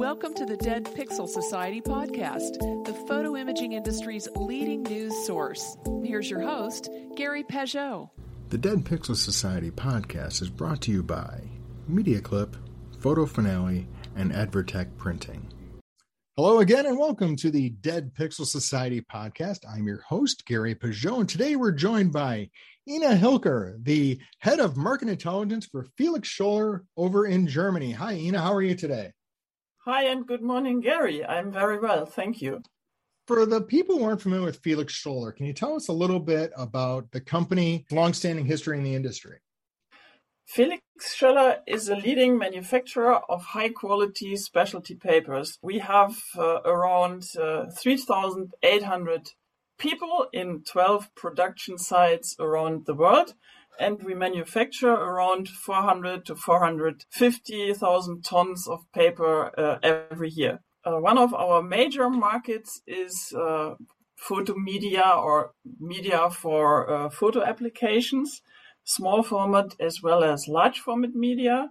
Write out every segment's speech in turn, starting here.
Welcome to the Dead Pixels Society podcast, the photo imaging industry's leading news source. Here's your host, Gary Pageau. The Dead Pixels Society podcast is brought to you by MediaClip, Photo Finale, and Advertech Printing. Hello again, and welcome to the Dead Pixels Society podcast. I'm your host, Gary Pageau, and today we're joined by Ina Hilker, the head of market intelligence for Felix Schoeller over in Germany. Hi, Ina. How are you today? Hi, and good morning, Gary. I'm very well. Thank you. For the people who aren't familiar with Felix Schoeller, can you tell us a little bit about the company, longstanding history in the industry? Felix Schoeller is a leading manufacturer of high quality specialty papers. We have uh, around uh, 3,800 people in 12 production sites around the world and we manufacture around 400 to 450,000 tons of paper uh, every year. Uh, one of our major markets is uh, photo media or media for uh, photo applications, small format as well as large format media.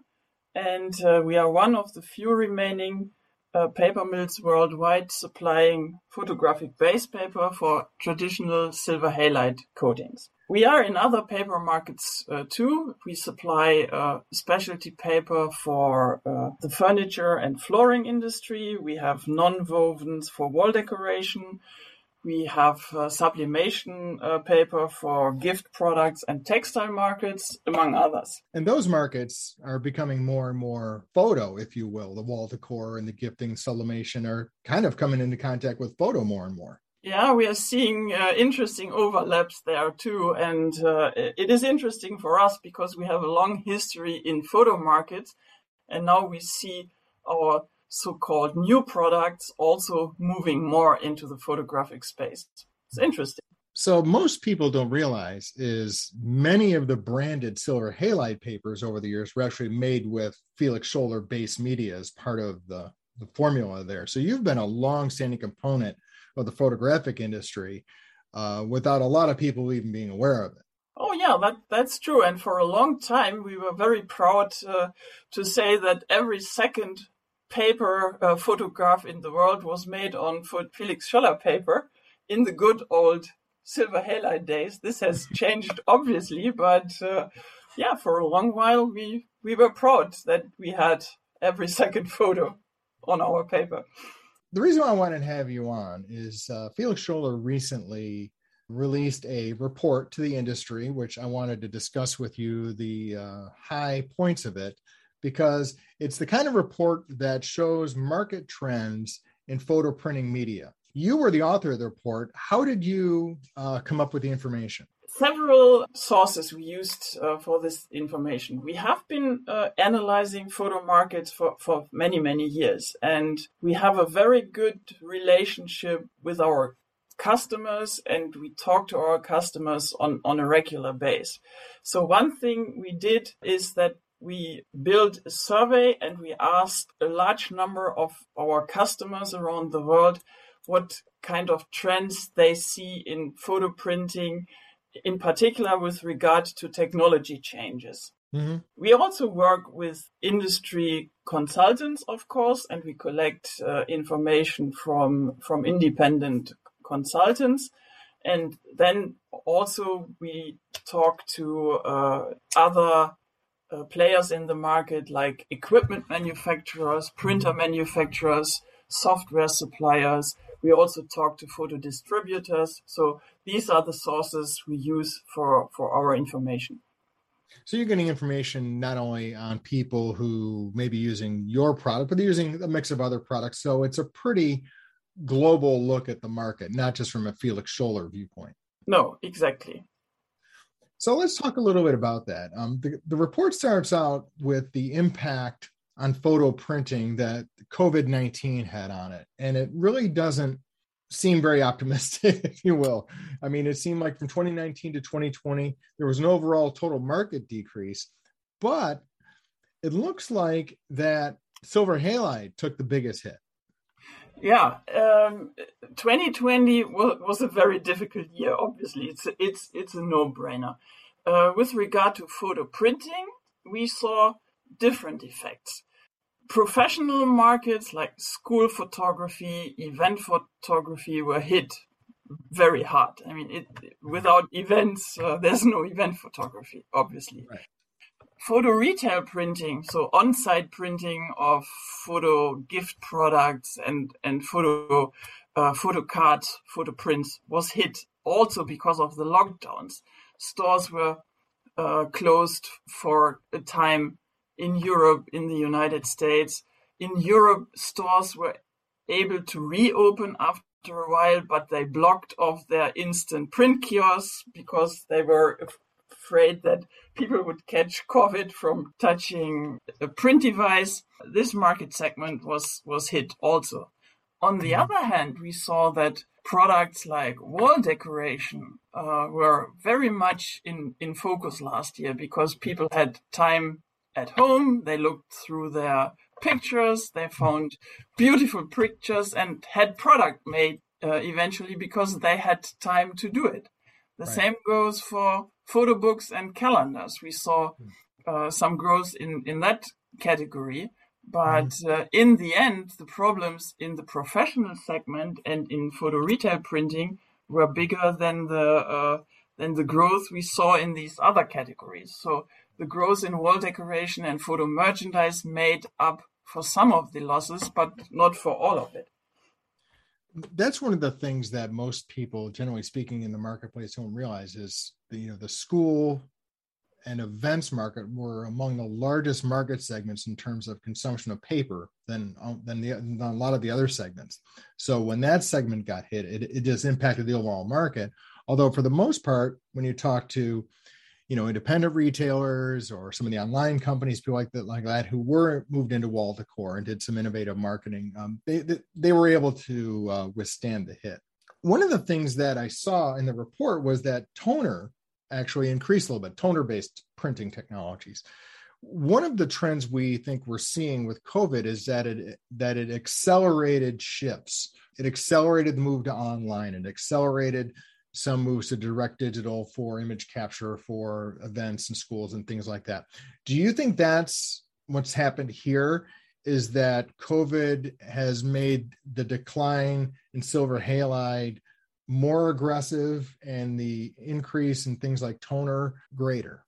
And uh, we are one of the few remaining uh, paper mills worldwide supplying photographic base paper for traditional silver halide coatings. We are in other paper markets uh, too. We supply uh, specialty paper for uh, the furniture and flooring industry. We have non-wovens for wall decoration. We have uh, sublimation uh, paper for gift products and textile markets, among others. And those markets are becoming more and more photo, if you will. The wall decor and the gifting sublimation are kind of coming into contact with photo more and more. Yeah, we are seeing uh, interesting overlaps there too. And uh, it is interesting for us because we have a long history in photo markets. And now we see our so-called new products also moving more into the photographic space. It's interesting. So most people don't realize is many of the branded silver halide papers over the years were actually made with Felix Schoeller based media as part of the, the formula there. So you've been a long-standing component of the photographic industry uh, without a lot of people even being aware of it. Oh yeah, that that's true. And for a long time, we were very proud uh, to say that every second paper uh, photograph in the world was made on Felix Schoeller paper in the good old silver halide days. This has changed, obviously, but uh, yeah, for a long while we we were proud that we had every second photo on our paper. The reason I wanted to have you on is uh, Felix Schoeller recently released a report to the industry, which I wanted to discuss with you the uh, high points of it because it's the kind of report that shows market trends in photo printing media. You were the author of the report. How did you uh, come up with the information? Several sources we used uh, for this information. We have been uh, analyzing photo markets for, for many, many years, and we have a very good relationship with our customers and we talk to our customers on, on a regular base. So one thing we did is that we built a survey and we asked a large number of our customers around the world what kind of trends they see in photo printing, in particular with regard to technology changes. Mm-hmm. We also work with industry consultants, of course, and we collect uh, information from, from independent consultants. And then also we talk to uh, other uh, players in the market like equipment manufacturers, printer manufacturers, software suppliers. We also talk to photo distributors. So these are the sources we use for, for our information. So you're getting information not only on people who may be using your product, but they're using a mix of other products. So it's a pretty global look at the market, not just from a Felix Schoeller viewpoint. No, exactly. So let's talk a little bit about that. Um, the, the report starts out with the impact on photo printing that COVID 19 had on it. And it really doesn't seem very optimistic, if you will. I mean, it seemed like from 2019 to 2020, there was an overall total market decrease, but it looks like that silver halide took the biggest hit. Yeah, um, 2020 was a very difficult year. Obviously, it's a, it's it's a no-brainer. Uh, with regard to photo printing, we saw different effects. Professional markets like school photography, event photography were hit very hard. I mean, it, without events, uh, there's no event photography, obviously. Right. Photo retail printing, so on-site printing of photo gift products and and photo uh, photo cards, photo prints was hit also because of the lockdowns. Stores were uh, closed for a time in Europe, in the United States. In Europe, stores were able to reopen after a while, but they blocked off their instant print kiosks because they were afraid that people would catch COVID from touching a print device. This market segment was, was hit also. On the mm-hmm. other hand, we saw that products like wall decoration uh, were very much in, in focus last year because people had time at home. They looked through their pictures, they found beautiful pictures and had product made uh, eventually because they had time to do it. The right. same goes for photo books and calendars. We saw hmm. uh, some growth in, in that category. But mm-hmm. uh, in the end, the problems in the professional segment and in photo retail printing were bigger than the uh, than the growth we saw in these other categories. So the growth in wall decoration and photo merchandise made up for some of the losses, but not for all of it. That's one of the things that most people, generally speaking, in the marketplace don't realize is the you know the school and events market were among the largest market segments in terms of consumption of paper than um, than, the, than a lot of the other segments. So when that segment got hit, it, it just impacted the overall market. Although for the most part, when you talk to you know independent retailers or some of the online companies, people like that, like that, who were moved into wall decor and did some innovative marketing, um, they, they, they were able to uh, withstand the hit. One of the things that I saw in the report was that toner actually increased a little bit, toner based printing technologies. One of the trends we think we're seeing with COVID is that it that it accelerated shifts. It accelerated the move to online and accelerated some moves to direct digital for image capture for events and schools and things like that. Do you think that's what's happened here? Is that COVID has made the decline in silver halide more aggressive and the increase in things like toner greater?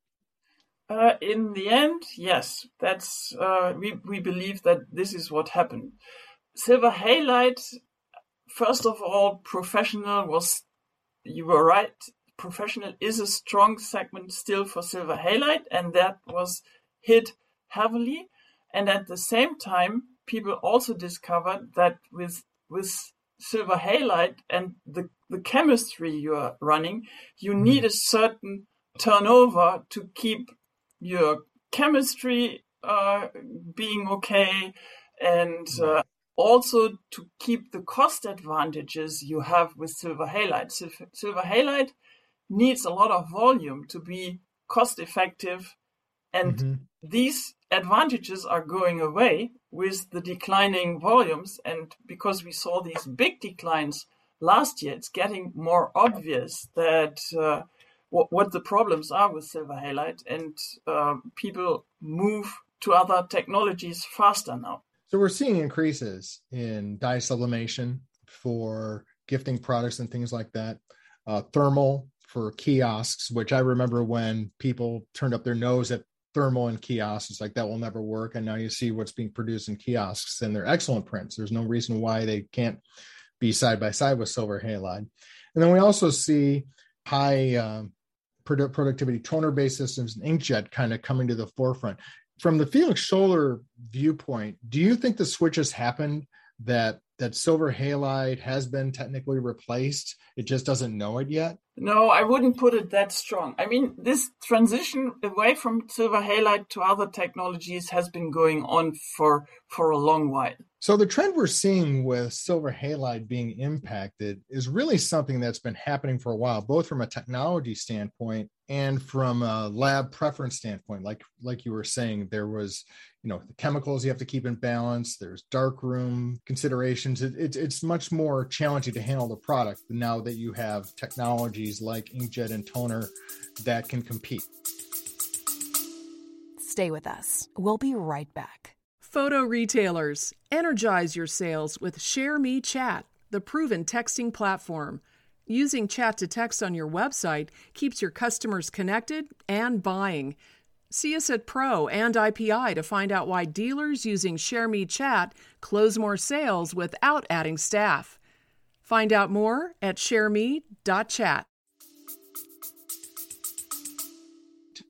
Uh, in the end, yes, that's uh, we we believe that this is what happened. Silver halide, first of all, professional was you were right. Professional is a strong segment still for silver halide, and that was hit heavily. And at the same time, people also discovered that with with silver halide and the, the chemistry you are running, you mm-hmm. need a certain turnover to keep your chemistry uh, being okay and uh, also to keep the cost advantages you have with silver halide. Silver, halide needs a lot of volume to be cost effective and mm-hmm. these advantages are going away with the declining volumes. And because we saw these big declines last year, it's getting more obvious that uh, what, what, the problems are with silver halide, and uh, people move to other technologies faster now. So we're seeing increases in dye sublimation for gifting products and things like that. Uh, thermal for kiosks, which I remember when people turned up their nose at thermal in kiosks. It's like that will never work. And now you see what's being produced in kiosks, and they're excellent prints. There's no reason why they can't be side by side with silver halide. And then we also see high uh, productivity toner based systems and inkjet kind of coming to the forefront. From the Felix Schoeller viewpoint, do you think the switch has happened that that silver halide has been technically replaced? It just doesn't know it yet? No, I wouldn't put it that strong. I mean, this transition away from silver halide to other technologies has been going on for for a long while. So the trend we're seeing with silver halide being impacted is really something that's been happening for a while, both from a technology standpoint and from a lab preference standpoint. Like like you were saying, there was you know the chemicals you have to keep in balance. There's dark room considerations. It, it, it's much more challenging to handle the product now that you have technologies like inkjet and toner that can compete. Stay with us. We'll be right back. Photo retailers, energize your sales with ShareMe Chat, the proven texting platform. Using chat to text on your website keeps your customers connected and buying. See us at Pro and IPI to find out why dealers using ShareMe Chat close more sales without adding staff. Find out more at shareme.chat.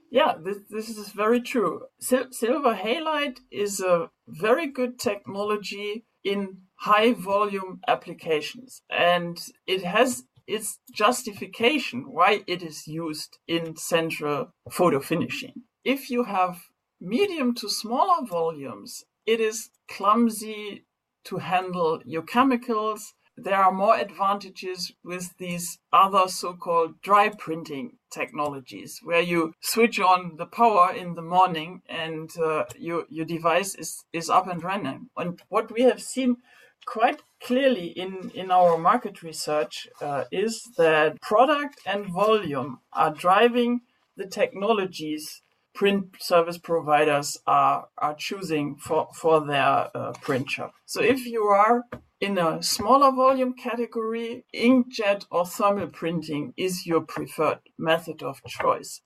Yeah, this, this is very true. Sil- Silver Halide is a very good technology in high volume applications, and it has its justification why it is used in central photo finishing. If you have medium to smaller volumes, it is clumsy to handle your chemicals there are more advantages with these other so-called dry printing technologies where you switch on the power in the morning and uh, your, your device is, is up and running. And what we have seen quite clearly in, in our market research uh, is that product and volume are driving the technologies print service providers are, are choosing for, for their uh, shop. So if you are in a smaller volume category, inkjet or thermal printing is your preferred method of choice.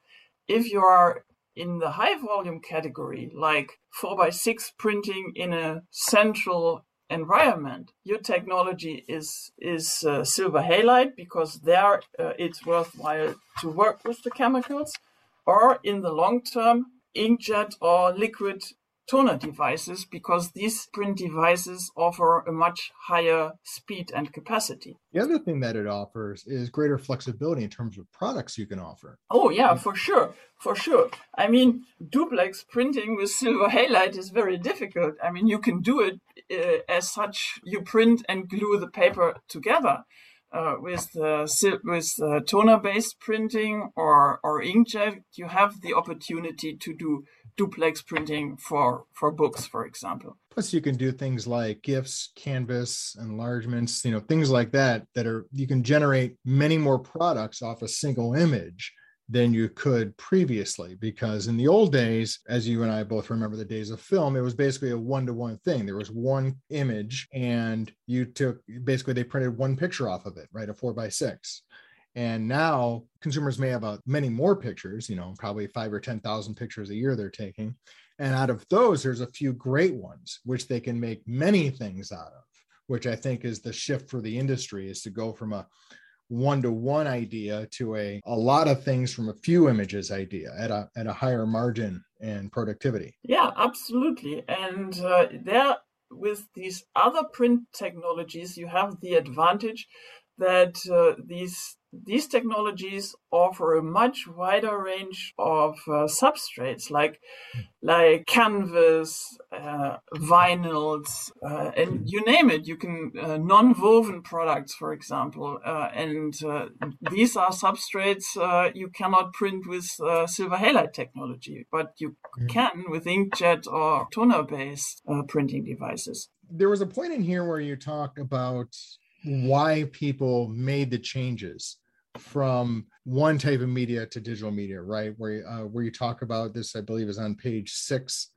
If you are in the high volume category, like 4x6 printing in a central environment, your technology is is uh, silver halide because there uh, it's worthwhile to work with the chemicals, or in the long term, inkjet or liquid toner devices because these print devices offer a much higher speed and capacity. The other thing that it offers is greater flexibility in terms of products you can offer. Oh, yeah, for sure. For sure. I mean, duplex printing with silver halide is very difficult. I mean, you can do it uh, as such, you print and glue the paper together. Uh, with uh, with uh, toner based printing or or inkjet, you have the opportunity to do duplex printing for for books for example. Plus you can do things like gifs canvas enlargements you know things like that that are you can generate many more products off a single image than you could previously. Because in the old days as you and i both remember the days of film it was basically a one-to-one thing. There was one image and you took basically they printed one picture off of it right? A four by six and now consumers may have a, uh, many more pictures, you know, probably five or 10,000 pictures a year they're taking. And out of those, there's a few great ones, which they can make many things out of, which I think is the shift for the industry is to go from a one to one idea to a, a lot of things from a few images idea at a, at a higher margin and productivity. Yeah, absolutely. And uh, there, with these other print technologies, you have the advantage that uh, these these technologies offer a much wider range of uh, substrates like like canvas uh, vinyls uh, and you name it. You can uh, non-woven products for example uh, and uh, these are substrates you cannot print with silver halide technology but you mm. can with inkjet or toner based printing devices. There was a point in here where you talked about why people made the changes from one type of media to digital media, right? Where uh, where you talk about this, I believe, is on page six,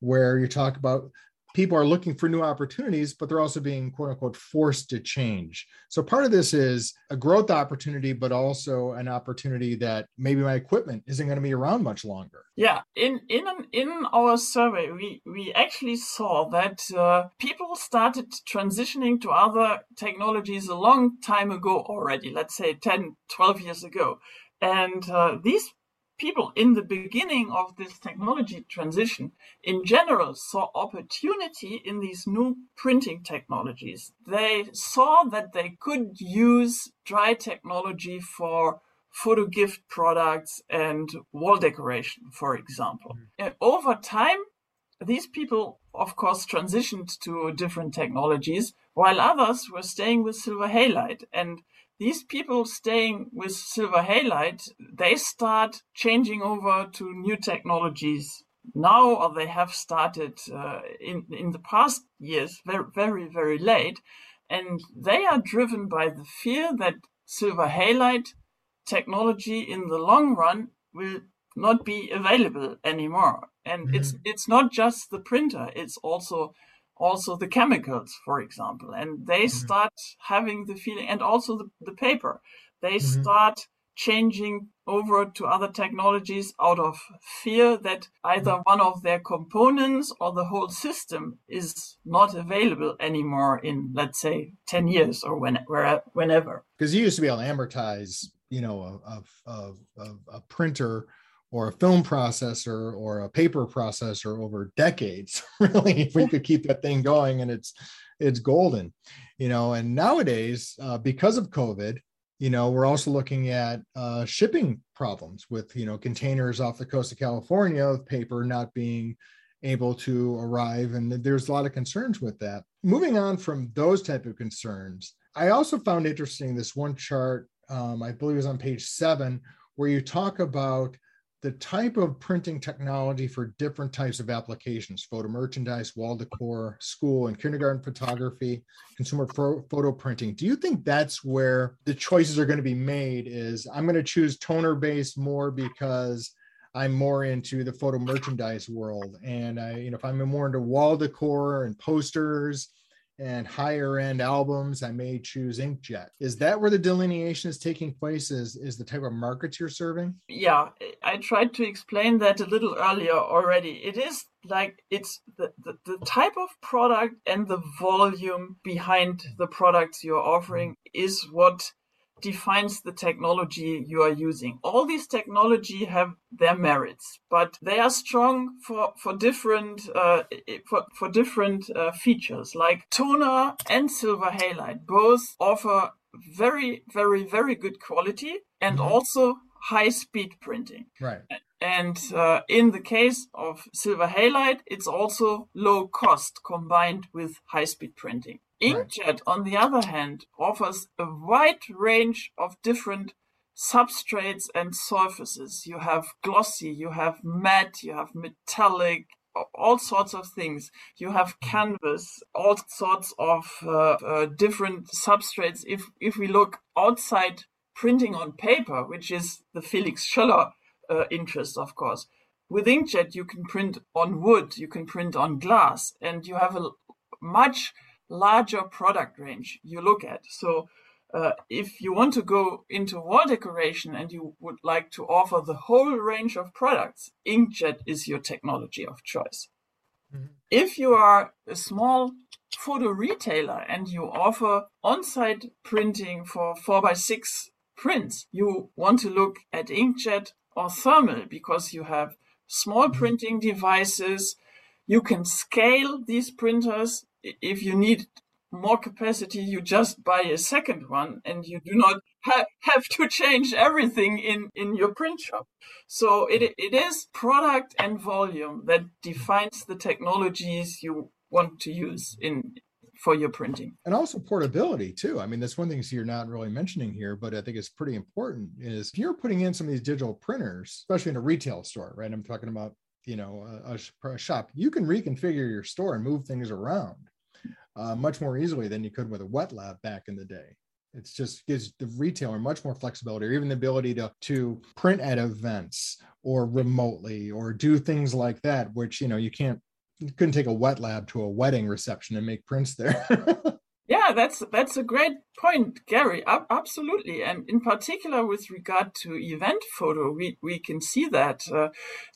where you talk about people are looking for new opportunities, but they're also being quote unquote forced to change. So part of this is a growth opportunity, but also an opportunity that maybe my equipment isn't going to be around much longer. Yeah, in in in our survey, we we actually saw that uh, people started transitioning to other technologies a long time ago already. Let's say 10, 12 years ago. And uh, these people in the beginning of this technology transition in general saw opportunity in these new printing technologies. They saw that they could use dry technology for photo gift products and wall decoration, for example. Mm-hmm. And over time, these people, of course, transitioned to different technologies, while others were staying with silver halide. And these people staying with silver halide, they start changing over to new technologies now, or they have started uh, in in the past years, very very very late, and they are driven by the fear that silver halide technology in the long run will not be available anymore. And mm-hmm. it's it's not just the printer; it's also also the chemicals, for example. And they mm-hmm. start having the feeling, and also the, the paper. They mm-hmm. start changing over to other technologies out of fear that either mm-hmm. one of their components or the whole system is not available anymore in, let's say, 10 years or when, whenever. Because you used to be able to amortize, you know, a, a, a, a printer or a film processor or a paper processor over decades really if we could keep that thing going and it's it's golden you know and nowadays uh, because of covid you know we're also looking at uh, shipping problems with you know containers off the coast of california with paper not being able to arrive and there's a lot of concerns with that. Moving on from those type of concerns i also found interesting this one chart um, i believe is on page seven where you talk about the type of printing technology for different types of applications photo merchandise wall decor school and kindergarten photography consumer photo printing. Do you think that's where the choices are going to be made is i'm going to choose toner based more because i'm more into the photo merchandise world. And i you know if i'm more into wall decor and posters and higher end albums, I may choose inkjet. Is that where the delineation is taking place? Is is the type of markets you're serving? Yeah, I tried to explain that a little earlier already. It is like it's the, the, the type of product and the volume behind the products you're offering mm-hmm. is what defines the technology you are using. All these technology have their merits, but they are strong for for different uh, for for different uh, features. Like toner and silver halide both offer very very very good quality and mm-hmm. also high speed printing. Right. And uh, in the case of silver halide, it's also low cost combined with high speed printing. Inkjet, on the other hand, offers a wide range of different substrates and surfaces. You have glossy, you have matte, you have metallic, all sorts of things. You have canvas, all sorts of uh, uh, different substrates. If if we look outside printing on paper, which is the Felix Schoeller uh, interest, of course, with inkjet you can print on wood, you can print on glass, and you have a much larger product range you look at. So uh, if you want to go into wall decoration and you would like to offer the whole range of products, inkjet is your technology of choice. Mm-hmm. If you are a small photo retailer and you offer on-site printing for 4x6 prints, you want to look at inkjet or thermal because you have small mm-hmm. printing devices. You can scale these printers if you need more capacity, you just buy a second one and you do not ha- have to change everything in, in your print shop. So it, it is product and volume that defines the technologies you want to use in for your printing. And also portability too. I mean, that's one thing you're not really mentioning here, but I think it's pretty important is if you're putting in some of these digital printers, especially in a retail store, right? I'm talking about, you know, a, a shop, you can reconfigure your store and move things around uh, much more easily than you could with a wet lab back in the day. It's just gives the retailer much more flexibility, or even the ability to to print at events or remotely, or do things like that, which you know you can't you couldn't take a wet lab to a wedding reception and make prints there. yeah, that's that's a great point, Gary. absolutely, and in particular with regard to event photo, we we can see that uh,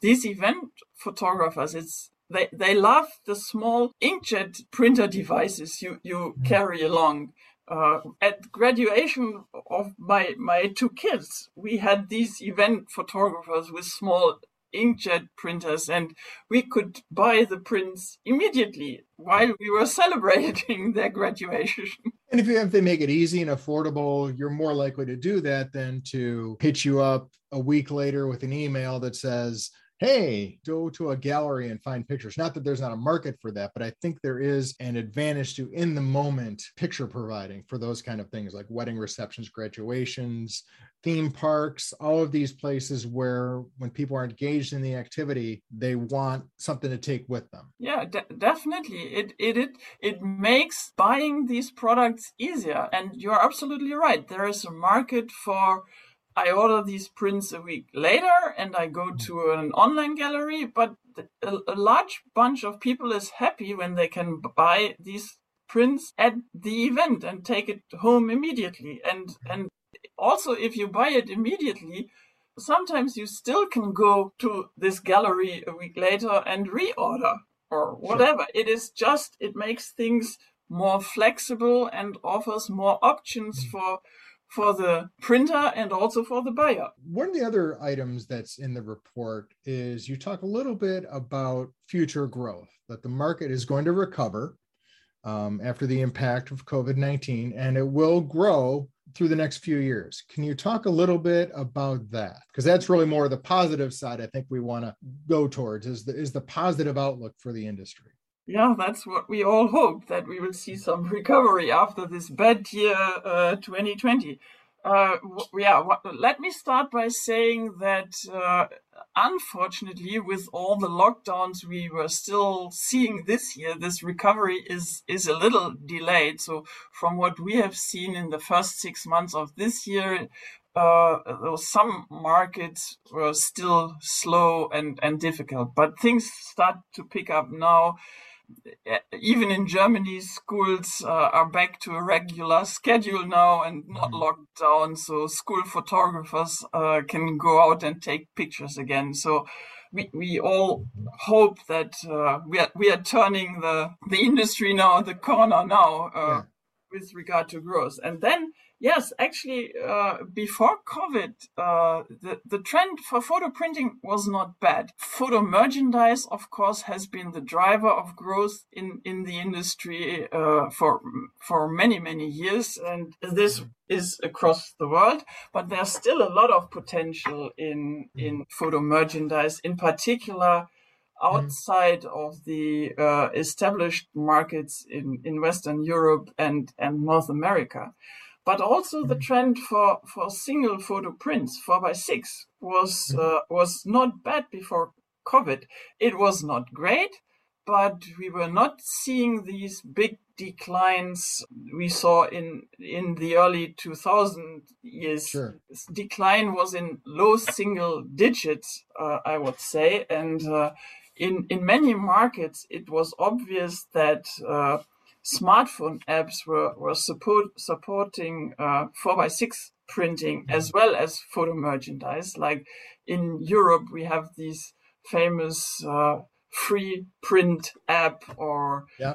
these event photographers, it's they, they love the small inkjet printer devices you, you mm-hmm. carry along. Uh, at graduation of my, my two kids, we had these event photographers with small inkjet printers and we could buy the prints immediately while we were celebrating their graduation. And if, you, if they make it easy and affordable, you're more likely to do that than to hit you up a week later with an email that says, hey, go to a gallery and find pictures. Not that there's not a market for that, but I think there is an advantage to in the moment picture providing for those kind of things like wedding receptions, graduations, theme parks, all of these places where when people are engaged in the activity, they want something to take with them. Yeah, de- definitely. It, it it it makes buying these products easier and you're absolutely right. There is a market for I order these prints a week later and I go to an online gallery, but a, a large bunch of people is happy when they can buy these prints at the event and take it home immediately. And, and also if you buy it immediately, sometimes you still can go to this gallery a week later and reorder or whatever. Sure. It is just, it makes things more flexible and offers more options mm. for for the printer and also for the buyer. One of the other items that's in the report is you talk a little bit about future growth, that the market is going to recover um, after the impact of COVID 19 and it will grow through the next few years. Can you talk a little bit about that? Because that's really more the positive side I think we want to go towards is the, is the positive outlook for the industry. Yeah, that's what we all hope that we will see some recovery after this bad year uh, 2020. Uh, yeah, let me start by saying that uh, unfortunately, with all the lockdowns we were still seeing this year, this recovery is is a little delayed. So, from what we have seen in the first six months of this year, uh, some markets were still slow and and difficult, but things start to pick up now even in Germany, schools uh, are back to a regular schedule now and not mm-hmm. locked down. So school photographers uh, can go out and take pictures again. So we, we all hope that uh, we are we are turning the the industry now the corner now uh, yeah. with regard to growth. And then Yes, actually, uh, before COVID, uh, the, the trend for photo printing was not bad. Photo merchandise, of course, has been the driver of growth in, in the industry uh, for for many many years, and this is across the world. But there's still a lot of potential in in photo merchandise, in particular outside of the uh, established markets in, in Western Europe and, and North America. But also the mm-hmm. trend for, for single photo prints, four by six, was mm-hmm. uh, was not bad before COVID. It was not great, but we were not seeing these big declines we saw in in the early 2000 years. Sure. Decline was in low single digits, uh, I would say, and uh, in in many markets it was obvious that uh, smartphone apps were, were support, supporting uh, 4x6 printing as well as photo merchandise. Like in Europe, we have these famous uh, free print app or yeah.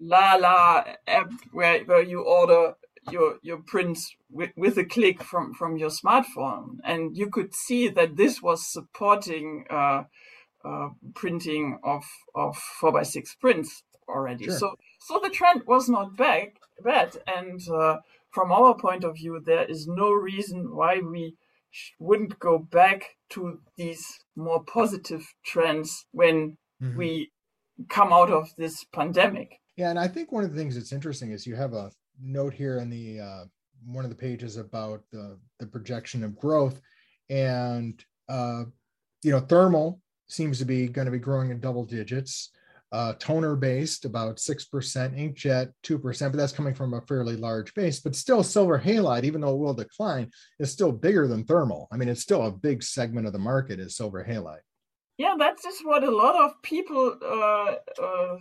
La app where, where you order your your prints with, with a click from from your smartphone and you could see that this was supporting uh, uh, printing of of 4 by 6 prints already sure. so so the trend was not bad, bad. and uh, from our point of view, there is no reason why we wouldn't go back to these more positive trends when mm-hmm. we come out of this pandemic. Yeah, and I think one of the things that's interesting is you have a note here in the uh, one of the pages about the the projection of growth, and uh, you know thermal seems to be going to be growing in double digits uh, toner based, about 6%, inkjet 2%, but that's coming from a fairly large base. But still, silver halide, even though it will decline, is still bigger than thermal. I mean, it's still a big segment of the market is silver halide. Yeah, that's just what a lot of people uh, uh,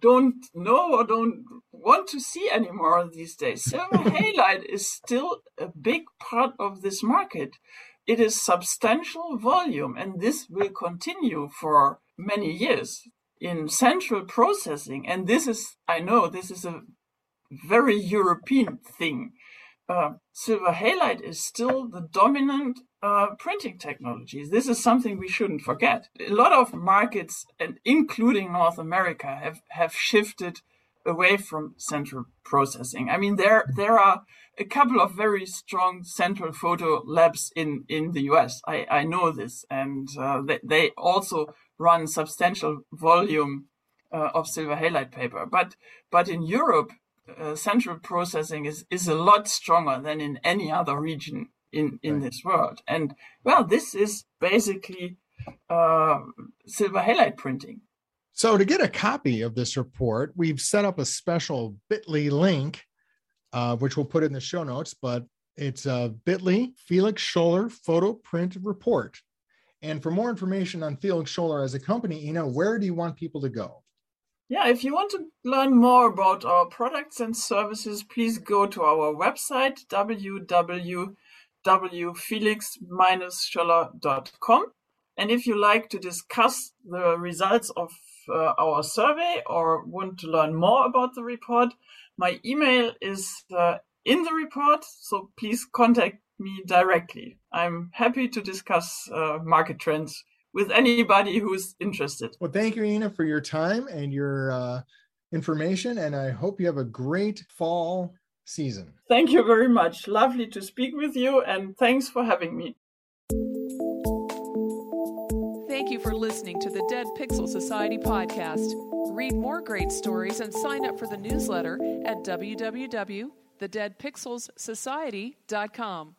don't know or don't want to see anymore these days. Silver halide is still a big part of this market. It is substantial volume, and this will continue for many years in central processing. And this is, I know, this is a very European thing. Uh, silver halide is still the dominant uh, printing technology. This is something we shouldn't forget. A lot of markets, and including North America, have, have shifted away from central processing. I mean, there there are a couple of very strong central photo labs in in the US. I I know this, and uh, they they also run substantial volume uh, of silver halide paper. But but in Europe, uh, central processing is is a lot stronger than in any other region in in right. this world. And well, this is basically uh, silver halide printing. So to get a copy of this report, we've set up a special Bitly link, uh, which we'll put in the show notes. But It's a bit.ly Felix Schoeller Photo Print Report. And for more information on Felix Schoeller as a company, Ina, where do you want people to go? Yeah, if you want to learn more about our products and services, please go to our website, www.felix-schoeller.com. And if you like to discuss the results of uh, our survey or want to learn more about the report, my email is uh, in the report. So please contact me directly. I'm happy to discuss uh, market trends with anybody who's interested. Well, thank you, Ina, for your time and your uh, information. And I hope you have a great fall season. Thank you very much. Lovely to speak with you, and thanks for having me. Thank you for listening to the Dead Pixels Society podcast. Read more great stories and sign up for the newsletter at www.thedeadpixelssociety.com.